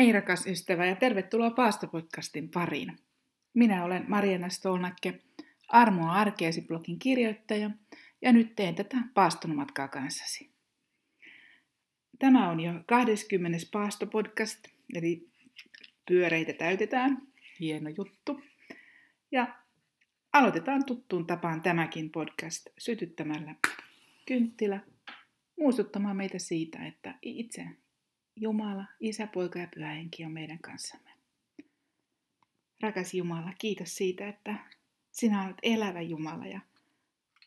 Hei rakas ystävä ja tervetuloa Paastopodcastin pariin. Minä olen Mariana Stolnakke, Armoa arkeesi blogin kirjoittaja ja nyt teen tätä paastonomatkaa kanssasi. Tämä on jo 20. paastopodcast, eli pyöreitä täytetään. Hieno juttu. Ja aloitetaan tuttuun tapaan tämäkin podcast sytyttämällä kynttilä muistuttamaan meitä siitä, että itse Jumala, Isä, Poika ja Pyhä Henki on meidän kanssamme. Rakas Jumala, kiitos siitä, että sinä olet elävä Jumala ja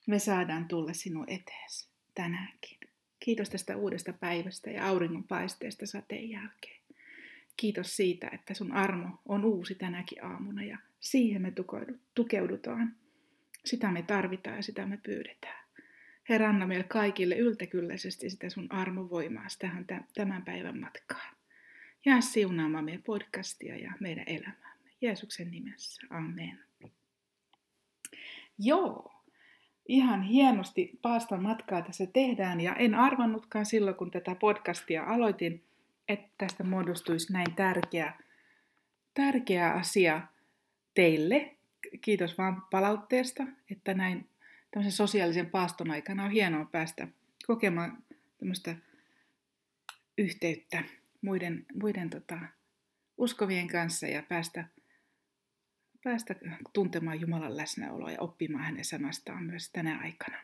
me saadaan tulla sinun eteesi tänäänkin. Kiitos tästä uudesta päivästä ja auringon paisteesta sateen jälkeen. Kiitos siitä, että sun armo on uusi tänäkin aamuna ja siihen me tukeudutaan. Sitä me tarvitaan ja sitä me pyydetään. Herra, anna meille kaikille yltäkylläisesti sitä sun armovoimaa tähän tämän päivän matkaan. Jää siunaamaan meidän podcastia ja meidän elämäämme. Jeesuksen nimessä. Amen. Joo, ihan hienosti paaston matkaa tässä tehdään ja en arvannutkaan silloin, kun tätä podcastia aloitin, että tästä muodostuisi näin tärkeä, tärkeä asia teille. Kiitos vaan palautteesta, että näin tämmöisen sosiaalisen paaston aikana on hienoa päästä kokemaan tämmöistä yhteyttä muiden, muiden tota, uskovien kanssa ja päästä, päästä tuntemaan Jumalan läsnäoloa ja oppimaan hänen sanastaan myös tänä aikana.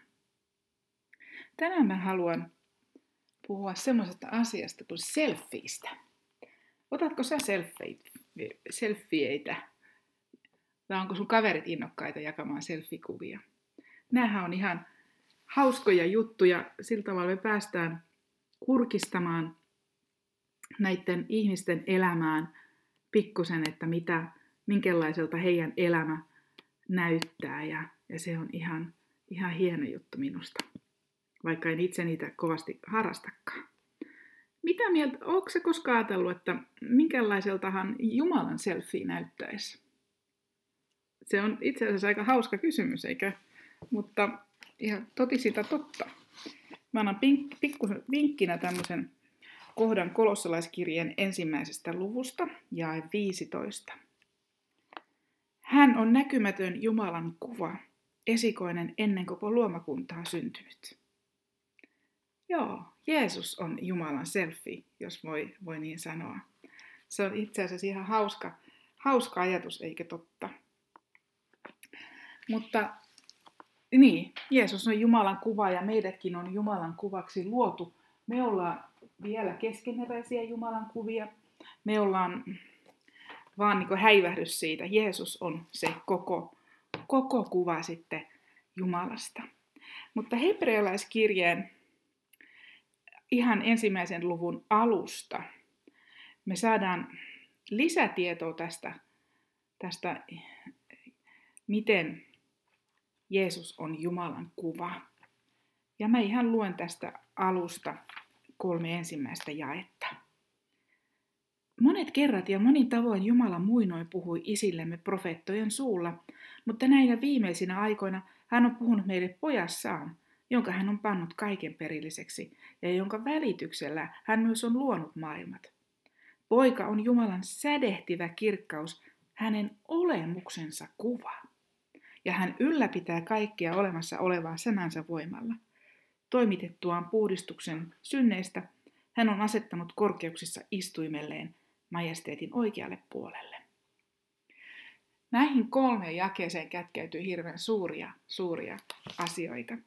Tänään mä haluan puhua semmoisesta asiasta kuin selfieistä. Otatko sä selfieitä? Vai onko sun kaverit innokkaita jakamaan selfie-kuvia? Nämähän on ihan hauskoja juttuja. Sillä tavalla me päästään kurkistamaan näiden ihmisten elämään pikkusen, että mitä, minkälaiselta heidän elämä näyttää. Ja, ja se on ihan, ihan hieno juttu minusta, vaikka en itse niitä kovasti harrastakaan. Mitä mieltä, onko se koskaan ajatellut, että minkälaiseltahan Jumalan selfie näyttäisi? Se on itse asiassa aika hauska kysymys, eikä mutta ihan totisita totta. Mä annan pink, pikkusen vinkkinä tämmöisen kohdan kolossalaiskirjeen ensimmäisestä luvusta, jae 15. Hän on näkymätön Jumalan kuva, esikoinen ennen koko luomakuntaa syntynyt. Joo, Jeesus on Jumalan selfie, jos voi, voi niin sanoa. Se on itse asiassa ihan hauska, hauska ajatus, eikä totta. Mutta niin, Jeesus on Jumalan kuva ja meidätkin on Jumalan kuvaksi luotu. Me ollaan vielä keskeneräisiä Jumalan kuvia. Me ollaan vaan niin häivähdys siitä. Jeesus on se koko, koko kuva sitten Jumalasta. Mutta hebrealaiskirjeen ihan ensimmäisen luvun alusta me saadaan lisätietoa tästä, tästä miten Jeesus on Jumalan kuva. Ja mä ihan luen tästä alusta kolme ensimmäistä jaetta. Monet kerrat ja monin tavoin Jumala muinoin puhui isillemme profeettojen suulla, mutta näinä viimeisinä aikoina hän on puhunut meille pojassaan, jonka hän on pannut kaiken perilliseksi ja jonka välityksellä hän myös on luonut maailmat. Poika on Jumalan sädehtivä kirkkaus, hänen olemuksensa kuva ja hän ylläpitää kaikkia olemassa olevaa sanansa voimalla. Toimitettuaan puhdistuksen synneistä, hän on asettanut korkeuksissa istuimelleen majesteetin oikealle puolelle. Näihin kolmeen jakeeseen kätkeytyy hirveän suuria, suuria asioita.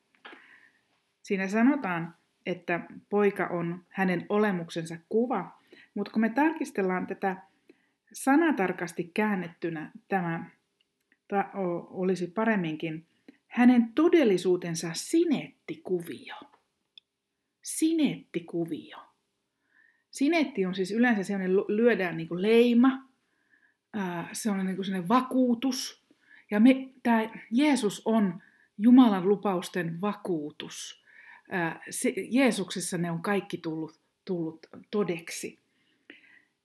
Siinä sanotaan, että poika on hänen olemuksensa kuva, mutta kun me tarkistellaan tätä sanatarkasti käännettynä tämä olisi paremminkin hänen todellisuutensa sinettikuvio. Sinettikuvio. Sinetti on siis yleensä sellainen, lyödään niin kuin leima, se on niin kuin sellainen vakuutus. Ja me, tämä Jeesus on Jumalan lupausten vakuutus. Se, Jeesuksessa ne on kaikki tullut, tullut todeksi.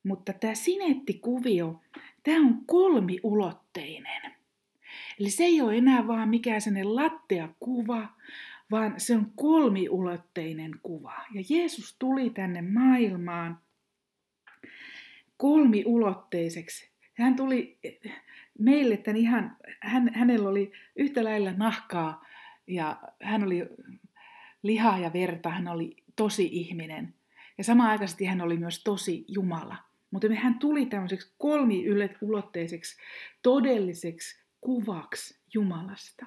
Mutta tämä sinettikuvio, tämä on kolmiulotteinen. Eli se ei ole enää vaan mikään sellainen lattea kuva, vaan se on kolmiulotteinen kuva. Ja Jeesus tuli tänne maailmaan kolmiulotteiseksi. Hän tuli meille tämän ihan, hän, hänellä oli yhtä lailla nahkaa ja hän oli lihaa ja verta, hän oli tosi ihminen. Ja samaan aikaisesti hän oli myös tosi Jumala. Mutta hän tuli tämmöiseksi kolmiulotteiseksi todelliseksi kuvaksi Jumalasta.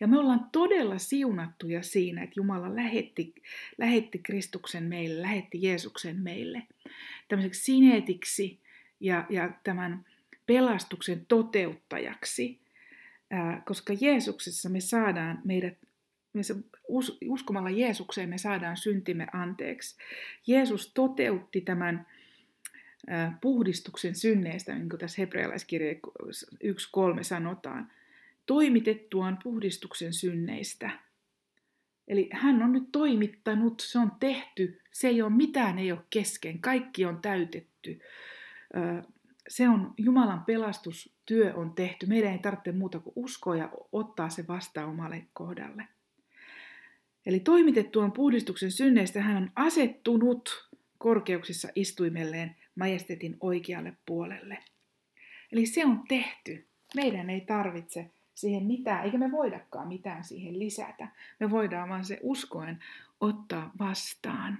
Ja me ollaan todella siunattuja siinä, että Jumala lähetti, lähetti Kristuksen meille, lähetti Jeesuksen meille tämmöiseksi sineetiksi ja, ja tämän pelastuksen toteuttajaksi, ää, koska Jeesuksessa me saadaan meidät me us, uskomalla Jeesukseen me saadaan syntimme anteeksi. Jeesus toteutti tämän puhdistuksen synneistä, niin kuin tässä hebrealaiskirja 1.3 sanotaan toimitettuaan puhdistuksen synneistä. Eli hän on nyt toimittanut, se on tehty, se ei ole mitään, ei ole kesken, kaikki on täytetty. Se on Jumalan pelastustyö on tehty. Meidän ei tarvitse muuta kuin uskoa ja ottaa se vastaan omalle kohdalle. Eli toimitettuaan puhdistuksen synneistä hän on asettunut korkeuksissa istuimelleen majestetin oikealle puolelle. Eli se on tehty. Meidän ei tarvitse siihen mitään, eikä me voidakaan mitään siihen lisätä. Me voidaan vaan se uskoen ottaa vastaan.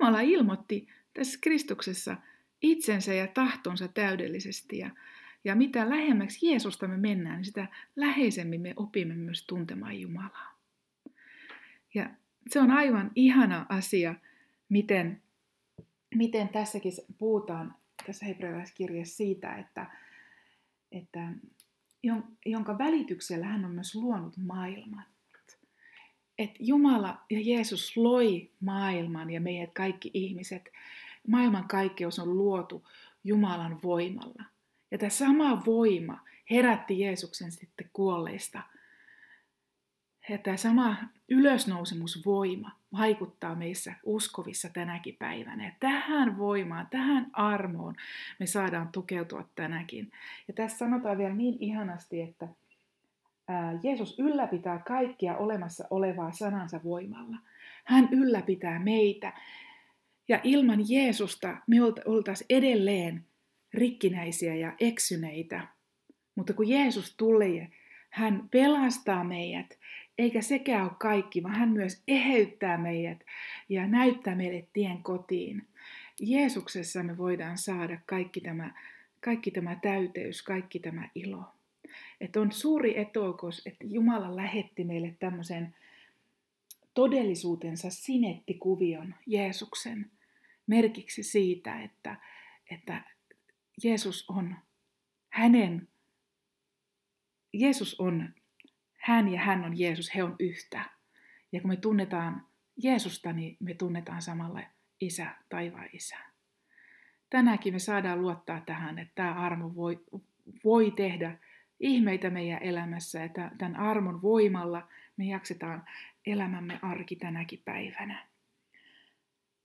Jumala ilmoitti tässä Kristuksessa itsensä ja tahtonsa täydellisesti ja, ja mitä lähemmäksi Jeesusta me mennään, niin sitä läheisemmin me opimme myös tuntemaan Jumalaa. Ja se on aivan ihana asia, miten, miten tässäkin puhutaan tässä hebrealaiskirjassa siitä, että, että jonka välityksellä hän on myös luonut maailman. Et Jumala ja Jeesus loi maailman ja meidät kaikki ihmiset. Maailman kaikkeus on luotu Jumalan voimalla. Ja tämä sama voima herätti Jeesuksen sitten kuolleista – ja tämä sama ylösnousemusvoima vaikuttaa meissä uskovissa tänäkin päivänä. Ja tähän voimaan, tähän armoon me saadaan tukeutua tänäkin. Ja tässä sanotaan vielä niin ihanasti, että Jeesus ylläpitää kaikkia olemassa olevaa sanansa voimalla. Hän ylläpitää meitä. Ja ilman Jeesusta me oltaisiin edelleen rikkinäisiä ja eksyneitä. Mutta kun Jeesus tuli, hän pelastaa meidät eikä sekään ole kaikki, vaan hän myös eheyttää meidät ja näyttää meille tien kotiin. Jeesuksessa me voidaan saada kaikki tämä, kaikki tämä täyteys, kaikki tämä ilo. Että on suuri etokos, että Jumala lähetti meille tämmöisen todellisuutensa sinettikuvion Jeesuksen merkiksi siitä, että, että Jeesus on hänen, Jeesus on hän ja hän on Jeesus, he on yhtä. Ja kun me tunnetaan Jeesusta, niin me tunnetaan samalla Isä, taivaan Isä. Tänäänkin me saadaan luottaa tähän, että tämä armo voi, voi tehdä ihmeitä meidän elämässä, että tämän armon voimalla me jaksetaan elämämme arki tänäkin päivänä.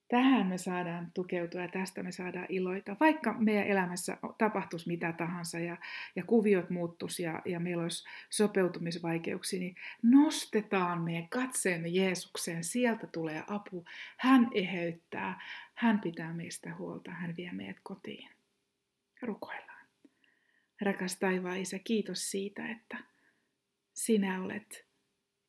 Tähän me saadaan tukeutua ja tästä me saadaan iloita, vaikka meidän elämässä tapahtuisi mitä tahansa ja, ja kuviot muuttuisi ja, ja meillä olisi sopeutumisvaikeuksia, niin nostetaan meidän katseemme Jeesukseen, sieltä tulee apu, hän eheyttää, hän pitää meistä huolta, hän vie meidät kotiin. Rukoillaan. Rakas taivaan Isä, kiitos siitä, että sinä olet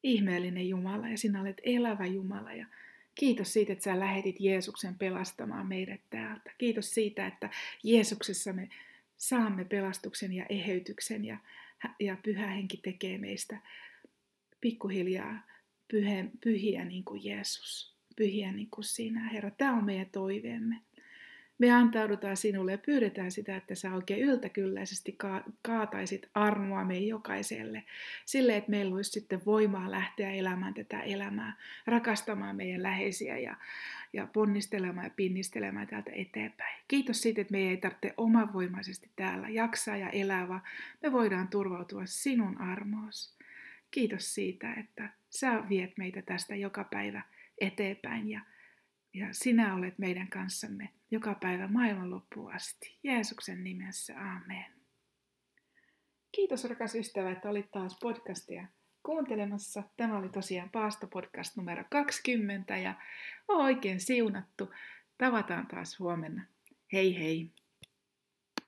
ihmeellinen Jumala ja sinä olet elävä Jumala ja Kiitos siitä, että sä lähetit Jeesuksen pelastamaan meidät täältä. Kiitos siitä, että Jeesuksessa me saamme pelastuksen ja eheytyksen ja, ja pyhä henki tekee meistä pikkuhiljaa pyhiä, niin kuin Jeesus. Pyhiä niin kuin sinä, Herra. Tämä on meidän toiveemme. Me antaudutaan sinulle ja pyydetään sitä, että sä oikein yltäkylläisesti kaataisit armoa meidän jokaiselle. Sille, että meillä olisi sitten voimaa lähteä elämään tätä elämää, rakastamaan meidän läheisiä ja, ja ponnistelemaan ja pinnistelemään täältä eteenpäin. Kiitos siitä, että meidän ei tarvitse omavoimaisesti täällä jaksaa ja elää, vaan me voidaan turvautua sinun armoos. Kiitos siitä, että sä viet meitä tästä joka päivä eteenpäin ja ja sinä olet meidän kanssamme joka päivä maailman loppuun asti. Jeesuksen nimessä, amen. Kiitos rakas ystävä, että olit taas podcastia kuuntelemassa. Tämä oli tosiaan Paasto-podcast numero 20 ja oikein siunattu. Tavataan taas huomenna. Hei hei!